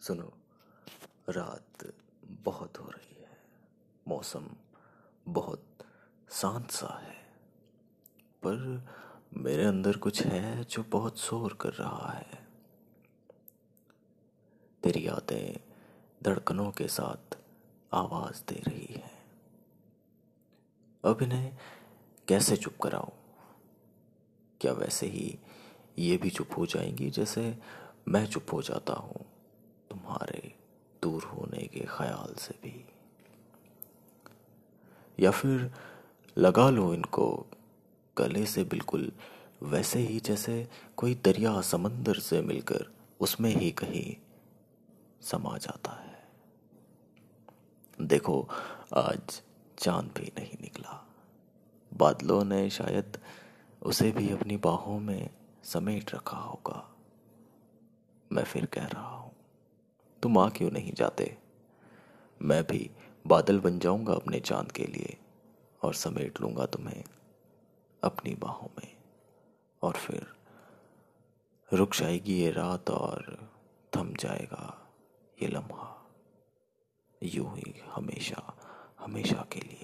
सुनो, रात बहुत हो रही है। मौसम बहुत शांत सा है। पर मेरे अंदर कुछ है जो बहुत शोर कर रहा है। तेरी यादें धड़कनों के साथ आवाज़ दे रही है। अब इन्हें कैसे चुप कराऊं? क्या वैसे ही ये भी चुप हो जाएँगी जैसे मैं चुप हो जाता हूँ? तुम्हारे दूर होने के ख्याल से भी। या फिर लगा लो इनको गले से बिल्कुल वैसे ही जैसे कोई दरिया समंदर से मिलकर उसमें ही कहीं समा जाता है। देखो, आज चाँद भी नहीं निकला। बादलों ने शायद उसे भी अपनी बाहों में समेट रखा होगा। मैं फिर कह रहा हूँ तुम आ क्यों नहीं जाते? मैं भी बादल बन जाऊँगा अपने चाँद के लिए और समेट लूँगा तुम्हें अपनी बाहों में। और फिर रुक जाएगी ये रात और थम जाएगा ये लम्हा। यूँ ही हमेशा हमेशा के लिए।